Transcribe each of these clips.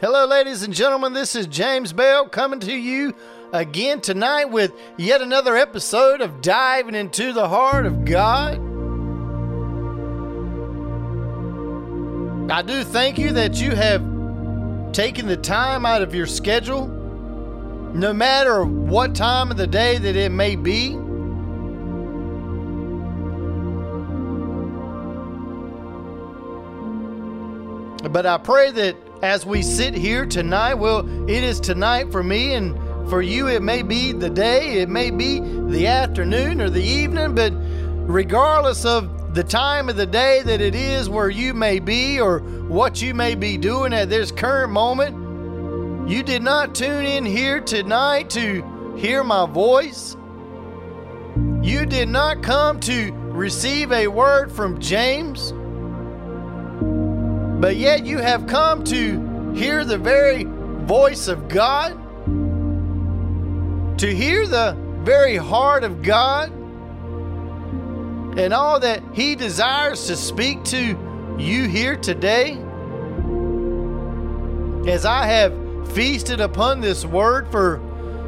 Hello, ladies and gentlemen. This is James Bell coming to you again tonight with yet another episode of Diving into the Heart of God. I do thank you that you have taken the time out of your schedule, no matter what time of the day that it may be. But I pray that as we sit here tonight, well, it is tonight for me, and for you, it may be the day, it may be the afternoon or the evening, but regardless of the time of the day that it is where you may be or what you may be doing at this current moment, you did not tune in here tonight to hear my voice. You did not come to receive a word from James but yet you have come to hear the very voice of God, to hear the very heart of God, and all that He desires to speak to you here today. As I have feasted upon this word for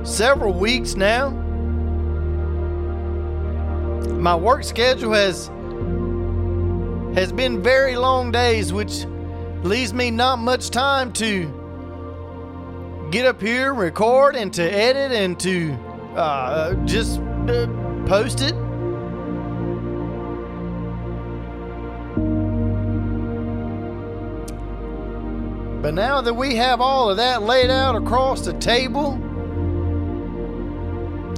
several weeks now, my work schedule has has been very long days, which leaves me not much time to get up here, record, and to edit and to uh, just uh, post it. But now that we have all of that laid out across the table,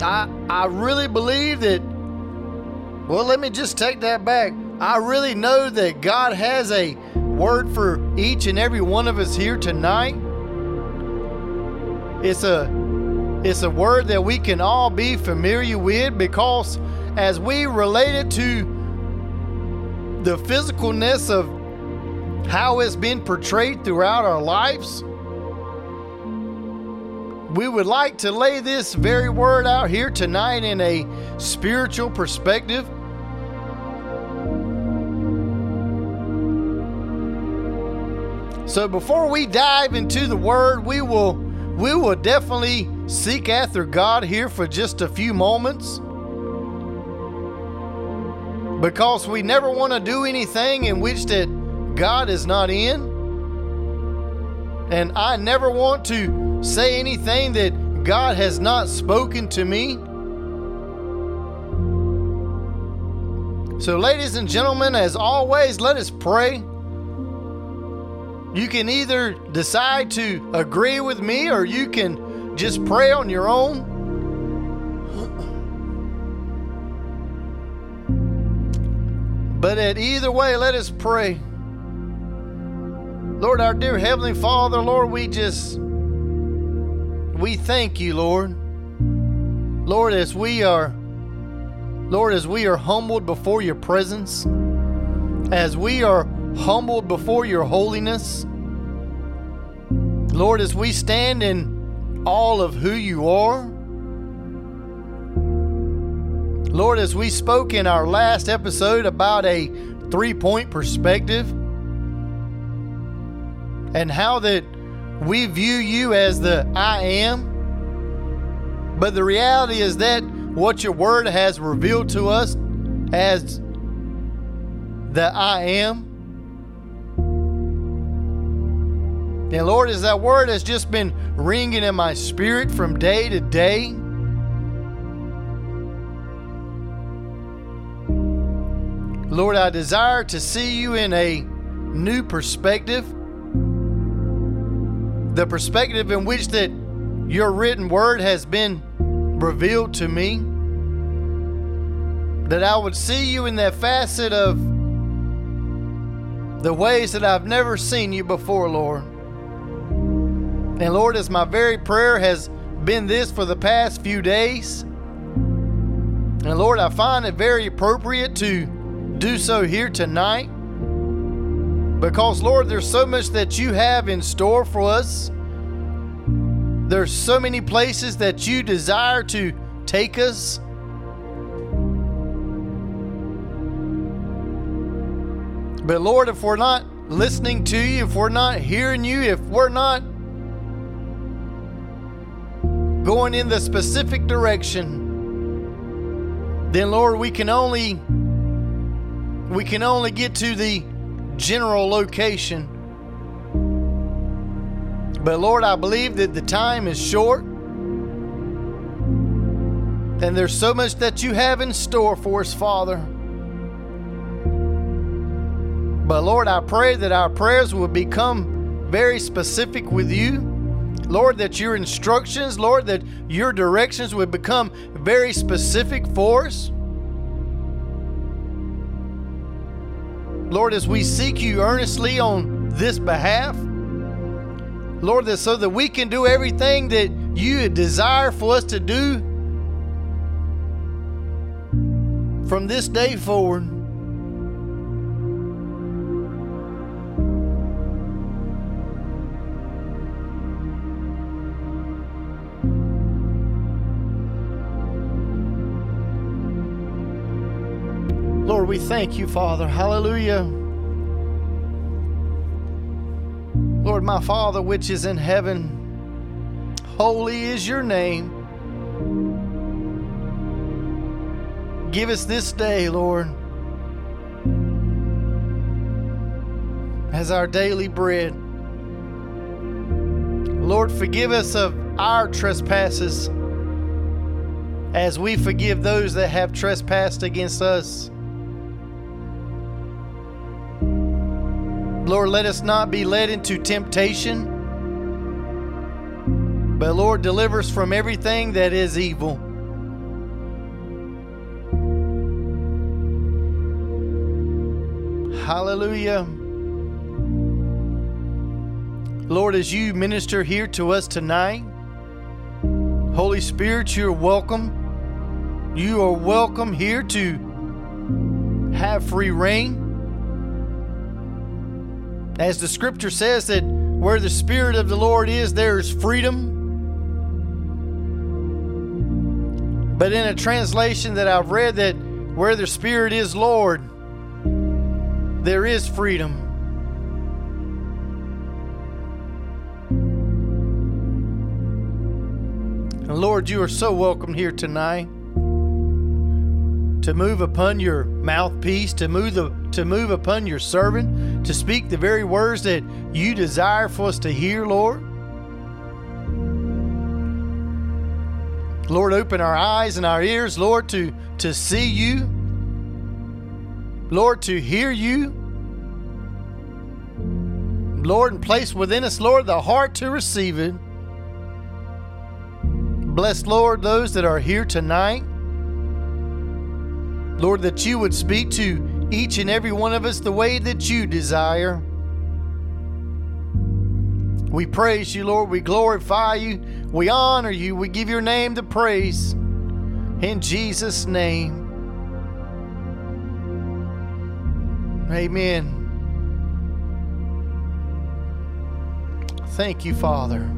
I I really believe that well, let me just take that back. I really know that God has a word for each and every one of us here tonight. It's a it's a word that we can all be familiar with because as we relate it to the physicalness of how it's been portrayed throughout our lives, we would like to lay this very word out here tonight in a spiritual perspective. So before we dive into the word, we will we will definitely seek after God here for just a few moments. Because we never want to do anything in which that God is not in. And I never want to say anything that God has not spoken to me. So, ladies and gentlemen, as always, let us pray. You can either decide to agree with me or you can just pray on your own. But at either way, let us pray. Lord, our dear Heavenly Father, Lord, we just, we thank you, Lord. Lord, as we are, Lord, as we are humbled before your presence, as we are humbled before your holiness. Lord, as we stand in all of who you are, Lord, as we spoke in our last episode about a three point perspective and how that we view you as the I am, but the reality is that what your word has revealed to us as the I am. And Lord, as that word has just been ringing in my spirit from day to day, Lord, I desire to see you in a new perspective. The perspective in which that your written word has been revealed to me. That I would see you in that facet of the ways that I've never seen you before, Lord. And Lord, as my very prayer has been this for the past few days, and Lord, I find it very appropriate to do so here tonight. Because, Lord, there's so much that you have in store for us. There's so many places that you desire to take us. But Lord, if we're not listening to you, if we're not hearing you, if we're not going in the specific direction, then Lord, we can only we can only get to the general location. But Lord, I believe that the time is short. And there's so much that you have in store for us, Father. But Lord, I pray that our prayers will become very specific with you. Lord, that your instructions, Lord, that your directions would become very specific for us. Lord, as we seek you earnestly on this behalf, Lord, that so that we can do everything that you desire for us to do from this day forward. Lord, we thank you, Father. Hallelujah. Lord, my Father, which is in heaven, holy is your name. Give us this day, Lord, as our daily bread. Lord, forgive us of our trespasses as we forgive those that have trespassed against us. Lord, let us not be led into temptation, but Lord, deliver us from everything that is evil. Hallelujah. Lord, as you minister here to us tonight, Holy Spirit, you're welcome. You are welcome here to have free rein. As the scripture says that where the Spirit of the Lord is, there is freedom. But in a translation that I've read, that where the Spirit is, Lord, there is freedom. And Lord, you are so welcome here tonight to move upon your mouthpiece, to move the, to move upon your servant, to speak the very words that you desire for us to hear, Lord. Lord, open our eyes and our ears, Lord, to, to see you. Lord, to hear you. Lord, and place within us, Lord, the heart to receive it. Bless, Lord, those that are here tonight. Lord, that you would speak to each and every one of us the way that you desire. We praise you, Lord. We glorify you. We honor you. We give your name the praise. In Jesus' name. Amen. Thank you, Father.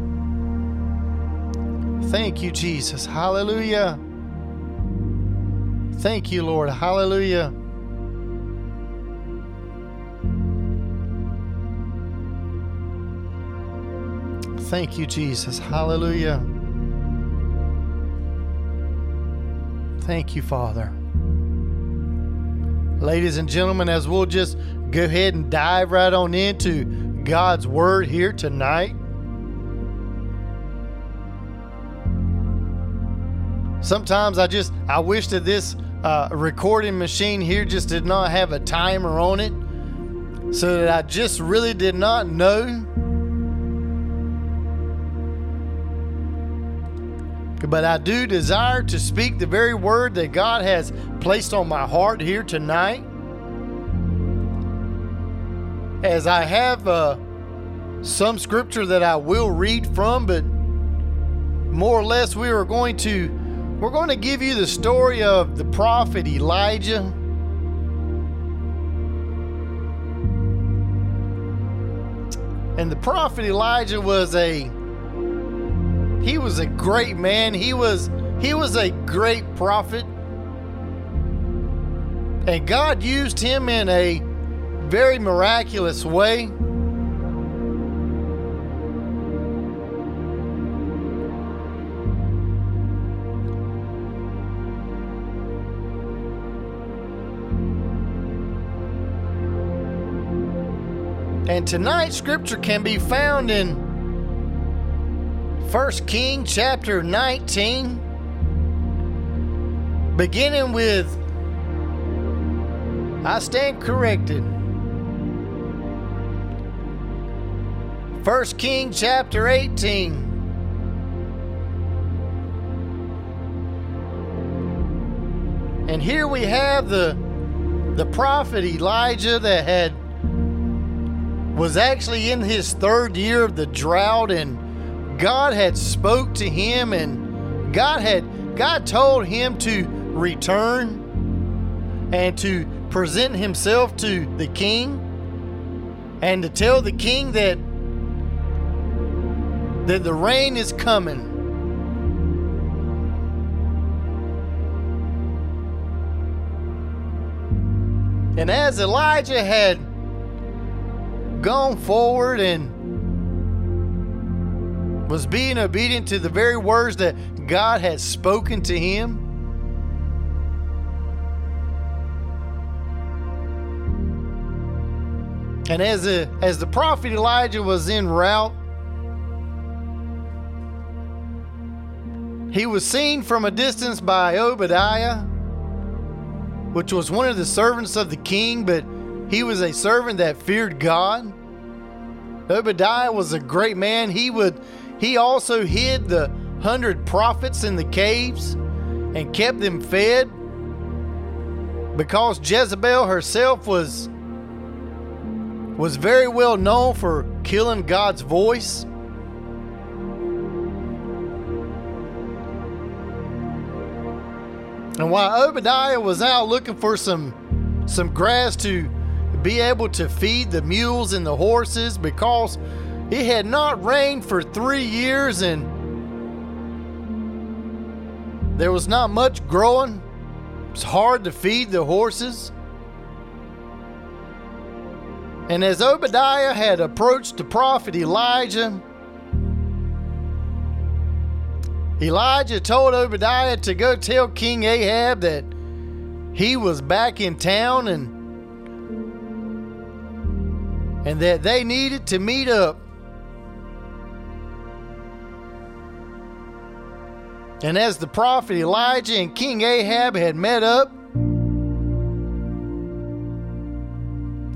Thank you, Jesus. Hallelujah. Thank you, Lord. Hallelujah. Thank you, Jesus. Hallelujah. Thank you, Father. Ladies and gentlemen, as we'll just go ahead and dive right on into God's Word here tonight. Sometimes I just I wish that this uh, recording machine here just did not have a timer on it, so that I just really did not know. But I do desire to speak the very word that God has placed on my heart here tonight. As I have uh, some scripture that I will read from, but more or less we are going to we're going to give you the story of the prophet Elijah. And the prophet Elijah was a he was a great man. He was he was a great prophet. And God used him in a very miraculous way. And tonight's scripture can be found in 1 King chapter 19, beginning with I stand corrected. 1 King chapter 18. And here we have the the prophet Elijah that had was actually in his third year of the drought and God had spoke to him and God had God told him to return and to present himself to the king and to tell the king that that the rain is coming. And as Elijah had gone forward and was being obedient to the very words that God had spoken to him, and as the as the prophet Elijah was en route, he was seen from a distance by Obadiah which was one of the servants of the king, but he was a servant that feared God. Obadiah was a great man. He would he also hid the hundred prophets in the caves and kept them fed because Jezebel herself was was very well known for killing God's voice. And while Obadiah was out looking for some some grass to be able to feed the mules and the horses because it had not rained for 3 years and there was not much growing. It was hard to feed the horses. And as Obadiah had approached the prophet Elijah, Elijah told Obadiah to go tell King Ahab that he was back in town and and that they needed to meet up. And as the prophet Elijah and King Ahab had met up,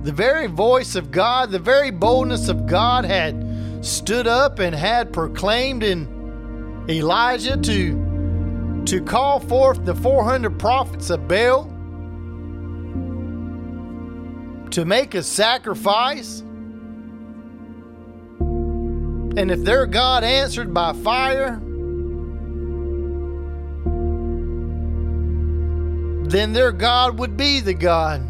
the very voice of God, the very boldness of God had stood up and had proclaimed in Elijah to, to call forth the 400 prophets of Baal to make a sacrifice. And if their God answered by fire, then their God would be the God.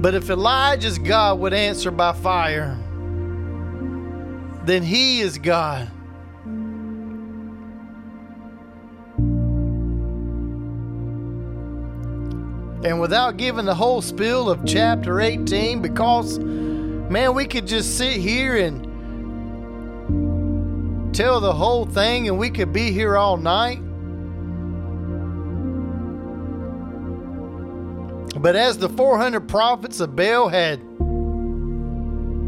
But if Elijah's God would answer by fire, then He is God. And without giving the whole spill of chapter 18, because, man, we could just sit here and tell the whole thing and we could be here all night. But as the 400 prophets of Baal had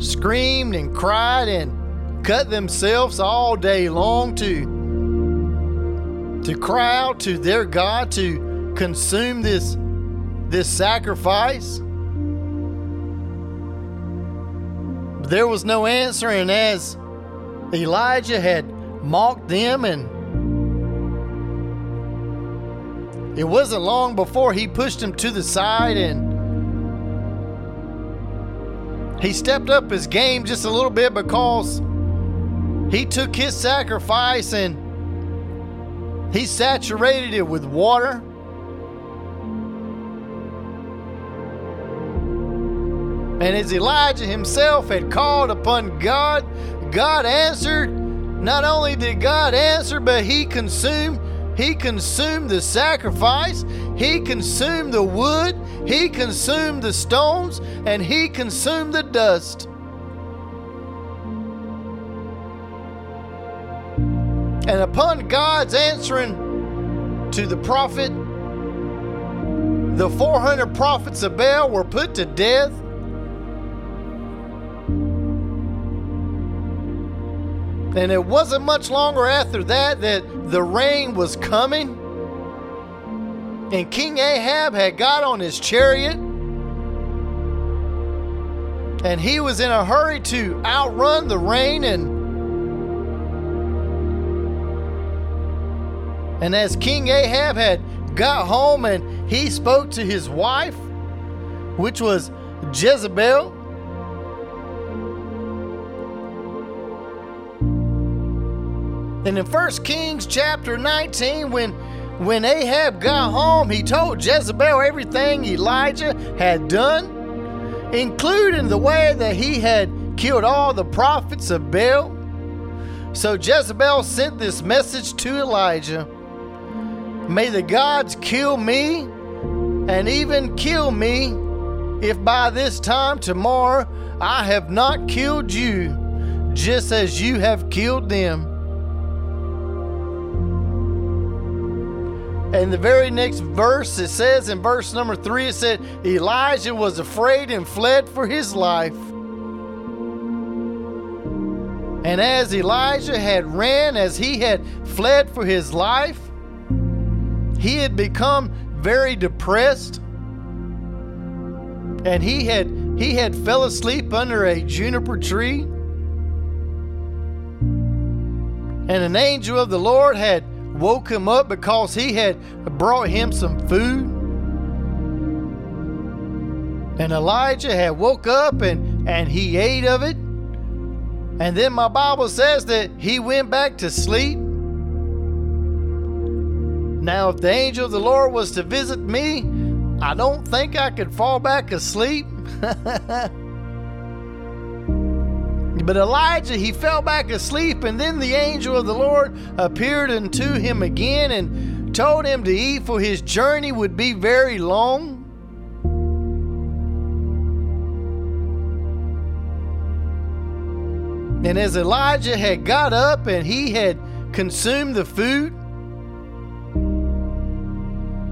screamed and cried and cut themselves all day long to to cry out to their God to consume this this sacrifice. There was no answer, and as Elijah had mocked them, and it wasn't long before he pushed him to the side and he stepped up his game just a little bit because he took his sacrifice and he saturated it with water. And as Elijah himself had called upon God, God answered. Not only did God answer, but he consumed he consumed the sacrifice, he consumed the wood, he consumed the stones, and he consumed the dust. And upon God's answering to the prophet, the 400 prophets of Baal were put to death. And it wasn't much longer after that that the rain was coming. And King Ahab had got on his chariot. And he was in a hurry to outrun the rain and And as King Ahab had got home and he spoke to his wife, which was Jezebel, And in 1 Kings chapter 19, when when Ahab got home, he told Jezebel everything Elijah had done, including the way that he had killed all the prophets of Baal. So Jezebel sent this message to Elijah May the gods kill me and even kill me if by this time tomorrow I have not killed you, just as you have killed them. And the very next verse, it says in verse number three, it said, Elijah was afraid and fled for his life. And as Elijah had ran, as he had fled for his life, he had become very depressed. And he had he had fell asleep under a juniper tree. And an angel of the Lord had woke him up because he had brought him some food. And Elijah had woke up and, and he ate of it. And then my Bible says that he went back to sleep. Now, if the angel of the Lord was to visit me, I don't think I could fall back asleep. But Elijah, he fell back asleep, and then the angel of the Lord appeared unto him again and told him to eat, for his journey would be very long. And as Elijah had got up and he had consumed the food,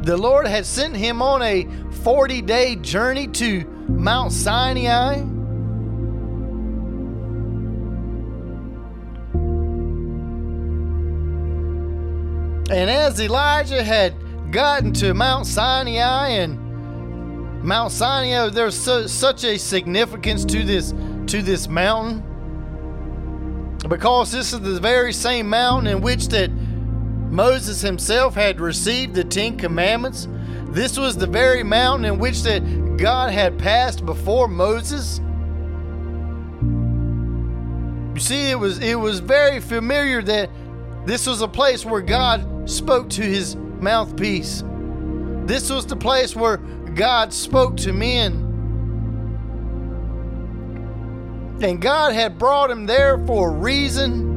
the Lord had sent him on a 40 day journey to Mount Sinai. And as Elijah had gotten to Mount Sinai and Mount Sinai, there's so, such a significance to this to this mountain because this is the very same mountain in which that Moses himself had received the Ten Commandments. This was the very mountain in which that God had passed before Moses. You see, it was it was very familiar that this was a place where God spoke to his mouthpiece. This was the place where God spoke to men. And God had brought him there for a reason.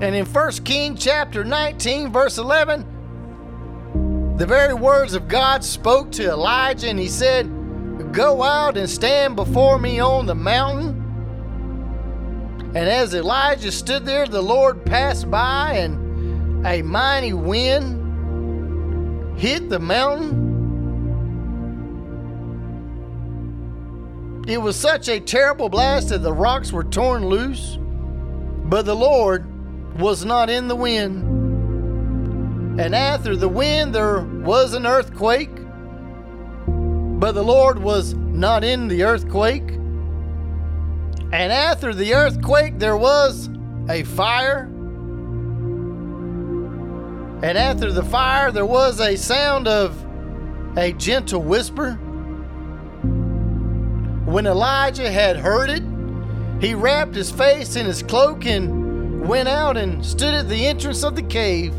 And in 1 King chapter 19, verse 11, the very words of God spoke to Elijah, and he said, Go out and stand before me on the mountain. And as Elijah stood there, the Lord passed by, and a mighty wind hit the mountain. It was such a terrible blast that the rocks were torn loose, but the Lord was not in the wind. And after the wind, there was an earthquake, but the Lord was not in the earthquake. And after the earthquake, there was a fire. And after the fire, there was a sound of a gentle whisper. When Elijah had heard it, he wrapped his face in his cloak and went out and stood at the entrance of the cave.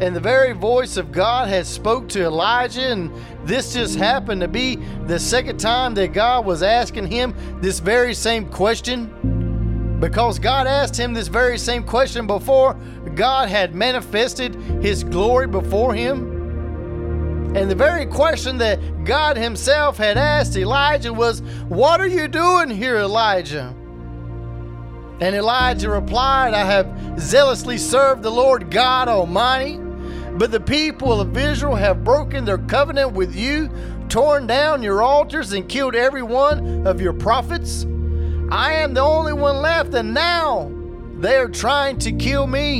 And the very voice of God had spoke to Elijah and this just happened to be the second time that God was asking him this very same question. Because God asked him this very same question before God had manifested his glory before him. And the very question that God himself had asked Elijah was what are you doing here Elijah? And Elijah replied, I have zealously served the Lord God Almighty But the people of Israel have broken their covenant with you, torn down your altars, and killed every one of your prophets. I am the only one left, and now they are trying to kill me.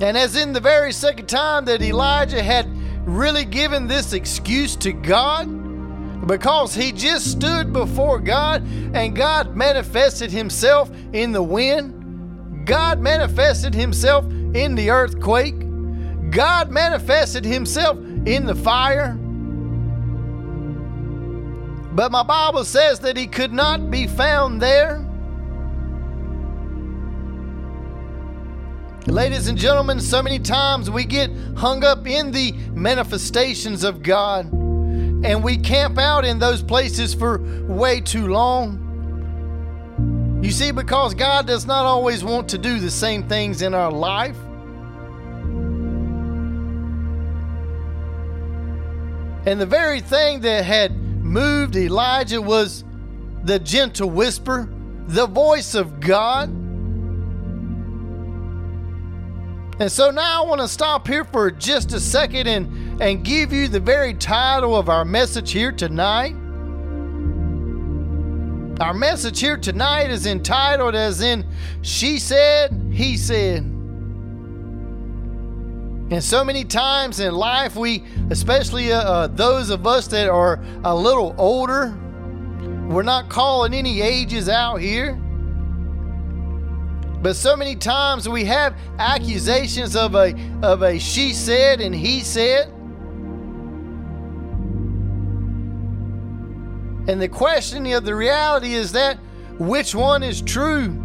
And as in the very second time that Elijah had really given this excuse to God, because he just stood before God and God manifested himself in the wind, God manifested himself in the earthquake, God manifested himself in the fire. But my Bible says that he could not be found there. Ladies and gentlemen, so many times we get hung up in the manifestations of God and we camp out in those places for way too long. You see, because God does not always want to do the same things in our life. And the very thing that had moved Elijah was the gentle whisper, the voice of God. And so now I want to stop here for just a second and, and give you the very title of our message here tonight. Our message here tonight is entitled as in She Said, He Said. And so many times in life, we, especially uh, uh, those of us that are a little older, we're not calling any ages out here. But so many times we have accusations of a of a she said and he said. And the question of the reality is that which one is true?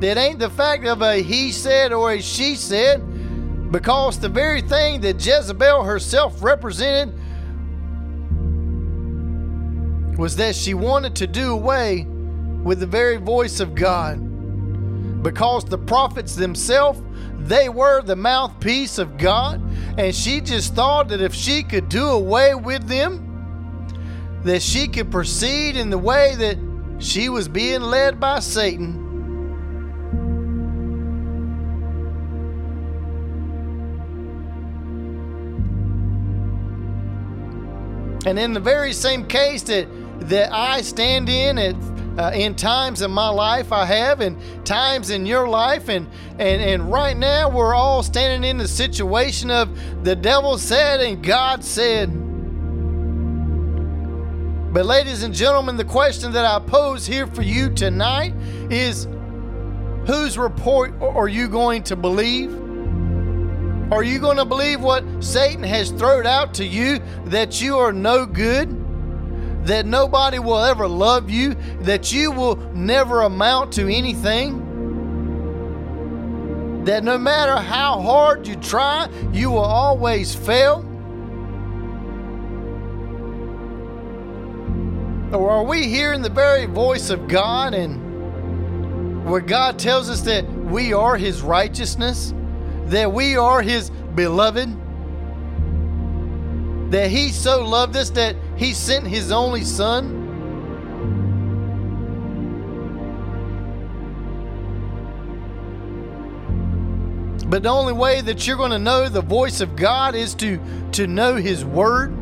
That ain't the fact of a he said or a she said, because the very thing that Jezebel herself represented was that she wanted to do away with the very voice of God because the prophets themselves they were the mouthpiece of God and she just thought that if she could do away with them that she could proceed in the way that she was being led by Satan and in the very same case that that I stand in at uh, in times in my life I have, and times in your life, and, and and right now we're all standing in the situation of the devil said and God said. But, ladies and gentlemen, the question that I pose here for you tonight is whose report are you going to believe? Are you going to believe what Satan has thrown out to you that you are no good? that nobody will ever love you, that you will never amount to anything. That no matter how hard you try, you will always fail. Or are we hearing the very voice of God and where God tells us that we are His righteousness, that we are His beloved? that he so loved us that he sent his only son? But the only way that you're going to know the voice of God is to, to know His Word.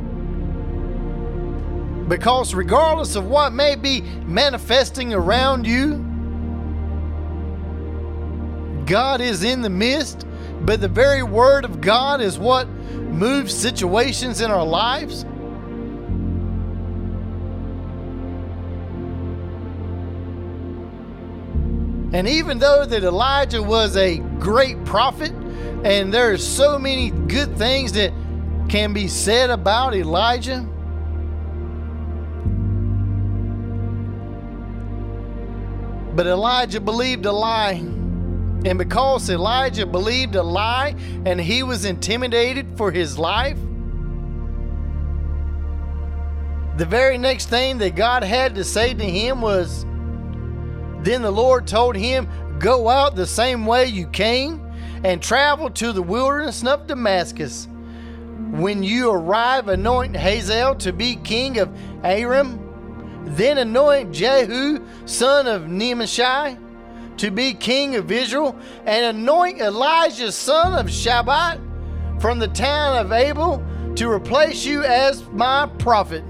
Because regardless of what may be manifesting around you, God is in the midst, but the very Word of God is what moves situations in our lives? And even though that Elijah was a great prophet, and there are so many good things that can be said about Elijah, but Elijah believed a lie. And because Elijah believed a lie and he was intimidated for his life, the very next thing that God had to say to him was, Then the Lord told him, Go out the same way you came and travel to the wilderness of Damascus. When you arrive, anoint Hazael to be king of Aram. Then anoint Jehu, son of Nimshi, to be king of Israel and anoint Elisha, son of Shaphat, from the town of Abel to replace you as my prophet.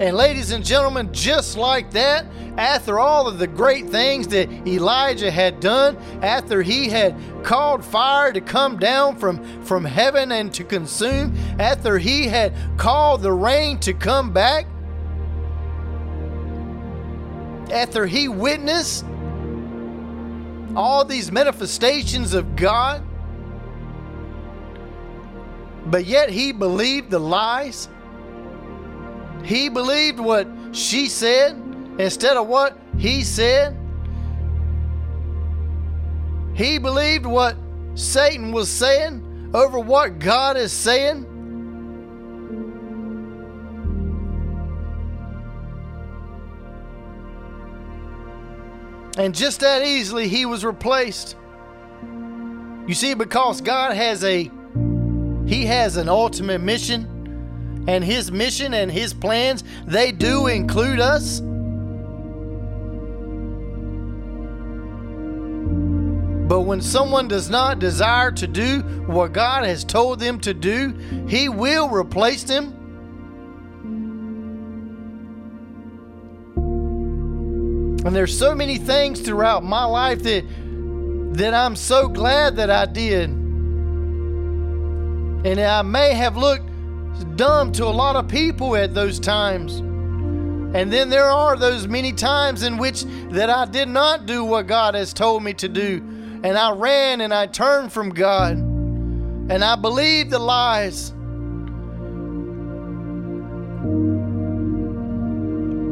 And, ladies and gentlemen, just like that, after all of the great things that Elijah had done, after he had called fire to come down from, from heaven and to consume, after he had called the rain to come back, after he witnessed all these manifestations of God, but yet he believed the lies he believed what she said instead of what he said. He believed what Satan was saying over what God is saying. And just that easily he was replaced. You see, because God has a He has an ultimate mission and his mission and his plans, they do include us. But when someone does not desire to do what God has told them to do, He will replace them. And there's so many things throughout my life that that I'm so glad that I did. And I may have looked dumb to a lot of people at those times. And then there are those many times in which that I did not do what God has told me to do. And I ran and I turned from God. And I believed the lies.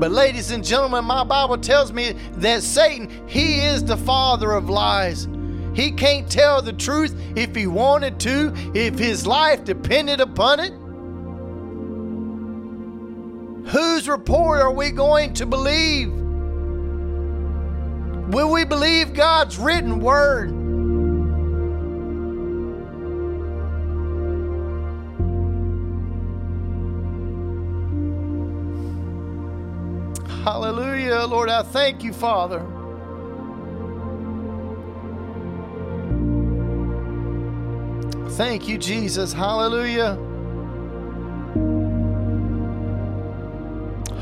But, ladies and gentlemen, my Bible tells me that Satan, he is the father of lies. He can't tell the truth if he wanted to, if his life depended upon it. Whose report are we going to believe? Will we believe God's written word? Hallelujah. Lord, I thank you, Father. Thank you, Jesus. Hallelujah.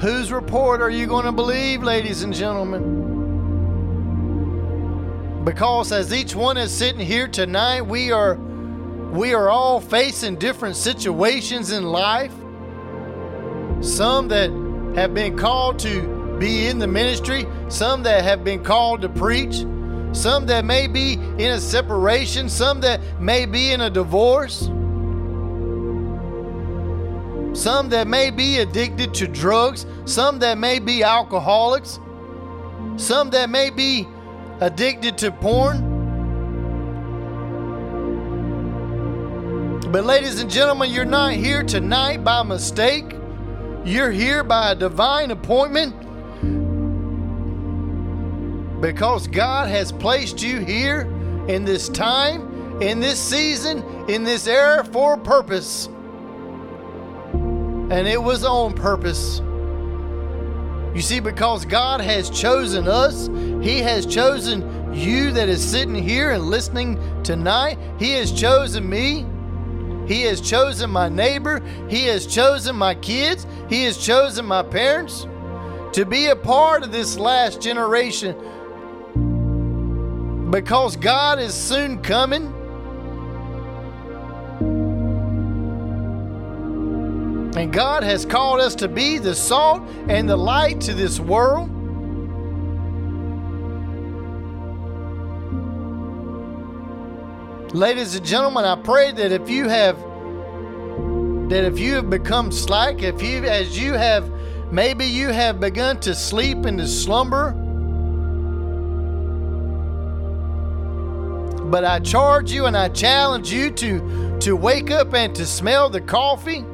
Whose report are you going to believe, ladies and gentlemen? Because as each one is sitting here tonight, we are we are all facing different situations in life. Some that have been called to be in the ministry, some that have been called to preach, some that may be in a separation, some that may be in a divorce some that may be addicted to drugs, some that may be alcoholics, some that may be addicted to porn. But, ladies and gentlemen, you're not here tonight by mistake. You're here by a divine appointment because God has placed you here in this time, in this season, in this era for a purpose and it was on purpose. You see, because God has chosen us, He has chosen you that is sitting here and listening tonight. He has chosen me. He has chosen my neighbor. He has chosen my kids. He has chosen my parents to be a part of this last generation. Because God is soon coming And God has called us to be the salt and the light to this world. Ladies and gentlemen, I pray that if you have that if you have become slack, if you as you have maybe you have begun to sleep and to slumber, but I charge you and I challenge you to to wake up and to smell the coffee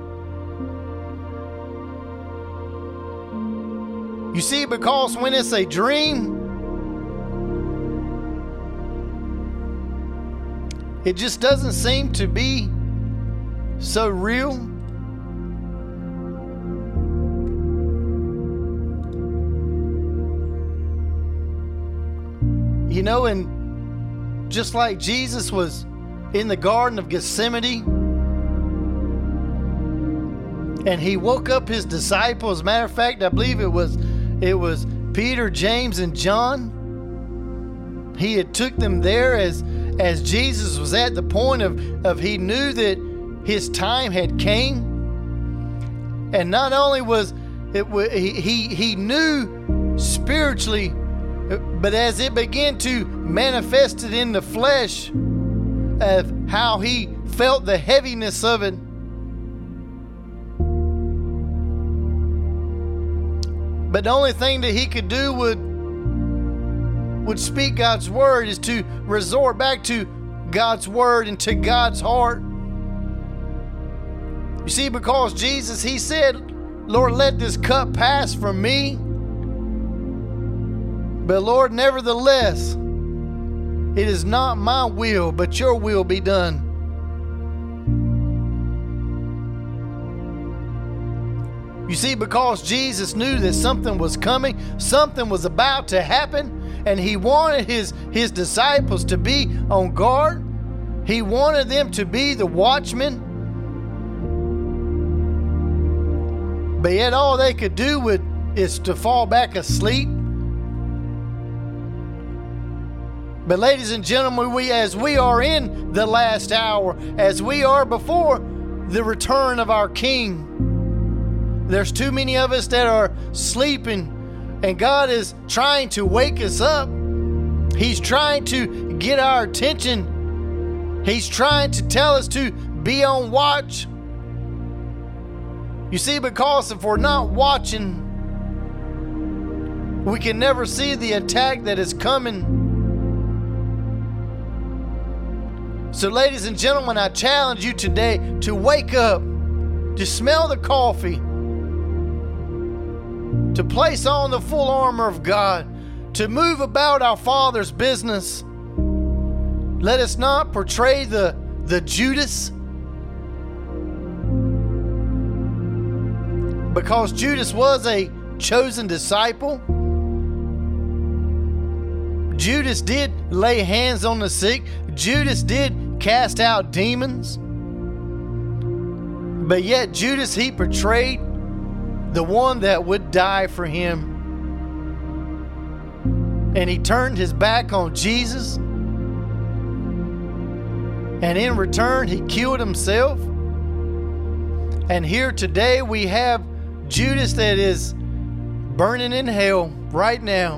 You see, because when it's a dream, it just doesn't seem to be so real. You know, and just like Jesus was in the Garden of Gethsemane and he woke up his disciples. Matter of fact, I believe it was it was Peter, James, and John. He had took them there as as Jesus was at the point of, of he knew that his time had came. And not only was it he he, he knew spiritually, but as it began to manifest it in the flesh of how he felt the heaviness of it. But the only thing that he could do would would speak God's word is to resort back to God's word and to God's heart. You see, because Jesus, he said, Lord, let this cup pass from me. But Lord, nevertheless, it is not my will, but your will be done. You see, because Jesus knew that something was coming, something was about to happen, and he wanted his, his disciples to be on guard. He wanted them to be the watchmen. But yet all they could do with is to fall back asleep. But ladies and gentlemen, we as we are in the last hour, as we are before the return of our King, there's too many of us that are sleeping, and God is trying to wake us up. He's trying to get our attention. He's trying to tell us to be on watch. You see, because if we're not watching, we can never see the attack that is coming. So, ladies and gentlemen, I challenge you today to wake up, to smell the coffee, to place on the full armor of God, to move about our Father's business. Let us not portray the, the Judas. Because Judas was a chosen disciple. Judas did lay hands on the sick. Judas did cast out demons. But yet, Judas, he portrayed the one that would die for him. And he turned his back on Jesus. And in return, he killed himself. And here today we have Judas that is burning in hell right now.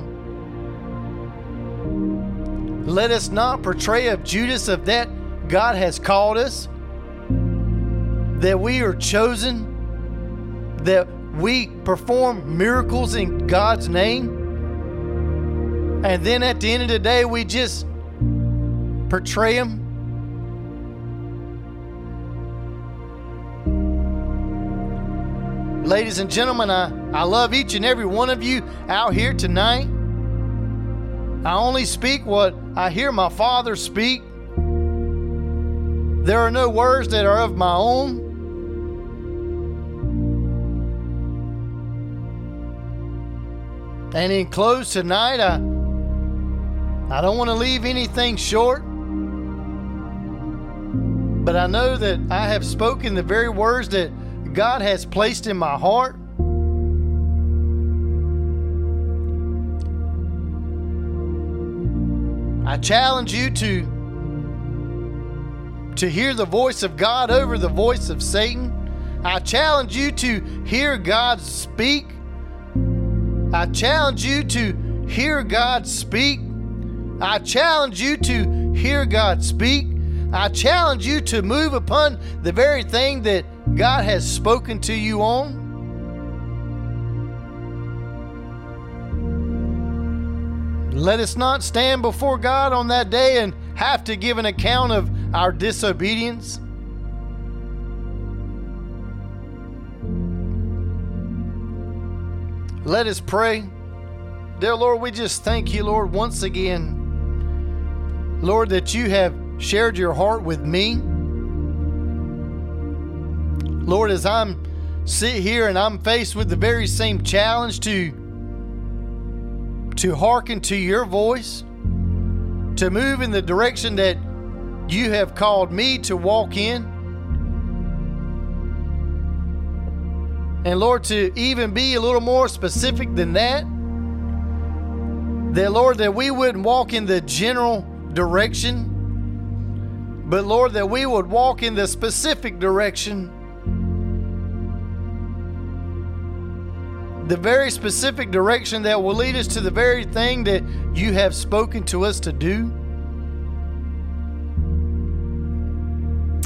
Let us not portray of Judas of that God has called us, that we are chosen, that we perform miracles in God's name. And then at the end of the day, we just portray Him. Ladies and gentlemen, I, I love each and every one of you out here tonight. I only speak what I hear my Father speak. There are no words that are of my own. And in close tonight, I, I don't want to leave anything short. But I know that I have spoken the very words that God has placed in my heart. I challenge you to to hear the voice of God over the voice of Satan. I challenge you to hear God speak. I challenge you to hear God speak. I challenge you to hear God speak. I challenge you to move upon the very thing that God has spoken to you on. Let us not stand before God on that day and have to give an account of our disobedience? Let us pray. Dear Lord, we just thank you, Lord, once again. Lord, that you have shared your heart with me. Lord, as I'm sit here and I'm faced with the very same challenge to to hearken to your voice. to move in the direction that you have called me to walk in. And Lord, to even be a little more specific than that, that Lord, that we wouldn't walk in the general direction, but Lord, that we would walk in the specific direction. The very specific direction that will lead us to the very thing that you have spoken to us to do.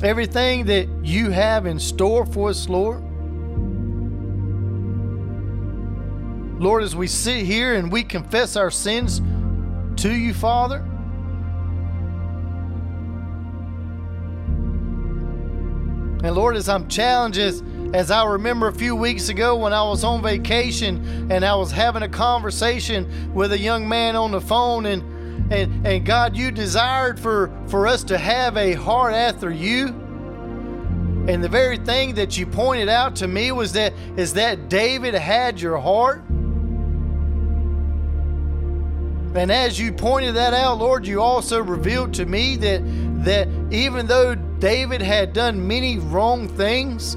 Everything that you have in store for us, Lord. Lord, as we sit here and we confess our sins to you, Father, and Lord, as I'm challenged, as, as I remember a few weeks ago when I was on vacation and I was having a conversation with a young man on the phone, and and, and God, you desired for, for us to have a heart after you. And the very thing that you pointed out to me was that is that David had your heart. And as you pointed that out, Lord, you also revealed to me that that even though David had done many wrong things,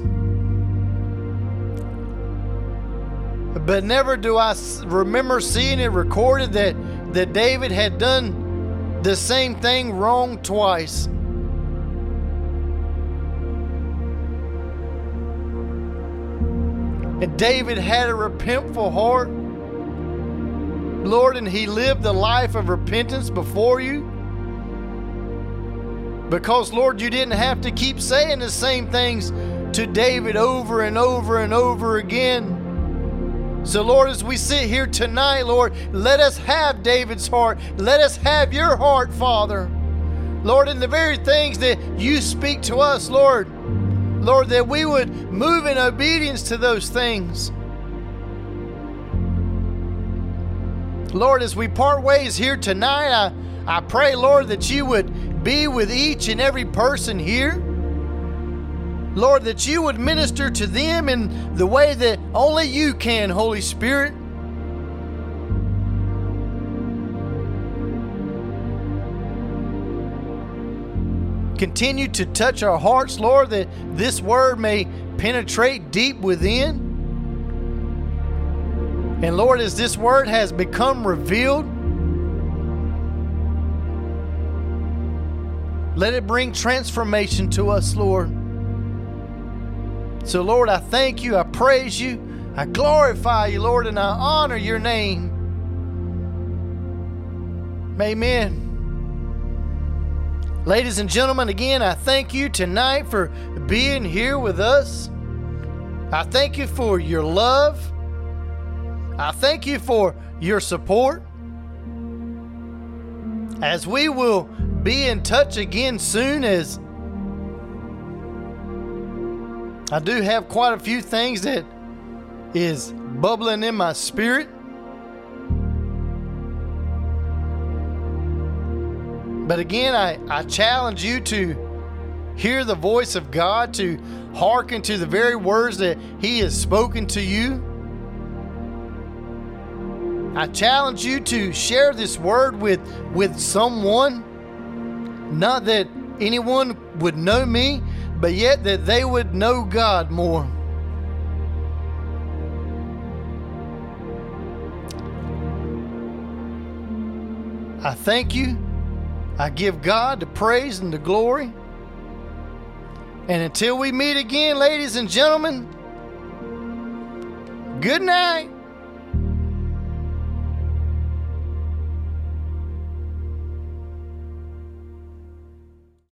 but never do I remember seeing it recorded that that David had done the same thing wrong twice. And David had a repentful heart. Lord, and he lived the life of repentance before you. Because, Lord, you didn't have to keep saying the same things to David over and over and over again. So, Lord, as we sit here tonight, Lord, let us have David's heart. Let us have your heart, Father. Lord, in the very things that you speak to us, Lord, Lord, that we would move in obedience to those things. Lord, as we part ways here tonight, I, I pray, Lord, that you would be with each and every person here. Lord, that you would minister to them in the way that only you can, Holy Spirit. Continue to touch our hearts, Lord, that this word may penetrate deep within. And Lord, as this word has become revealed, let it bring transformation to us, Lord. So, Lord, I thank you, I praise you, I glorify you, Lord, and I honor your name. Amen. Ladies and gentlemen, again, I thank you tonight for being here with us. I thank you for your love. I thank you for your support. As we will be in touch again soon, as I do have quite a few things that is bubbling in my spirit. But again, I, I challenge you to hear the voice of God, to hearken to the very words that He has spoken to you. I challenge you to share this word with, with someone. Not that anyone would know me, but yet that they would know God more. I thank you. I give God the praise and the glory. And until we meet again, ladies and gentlemen, good night.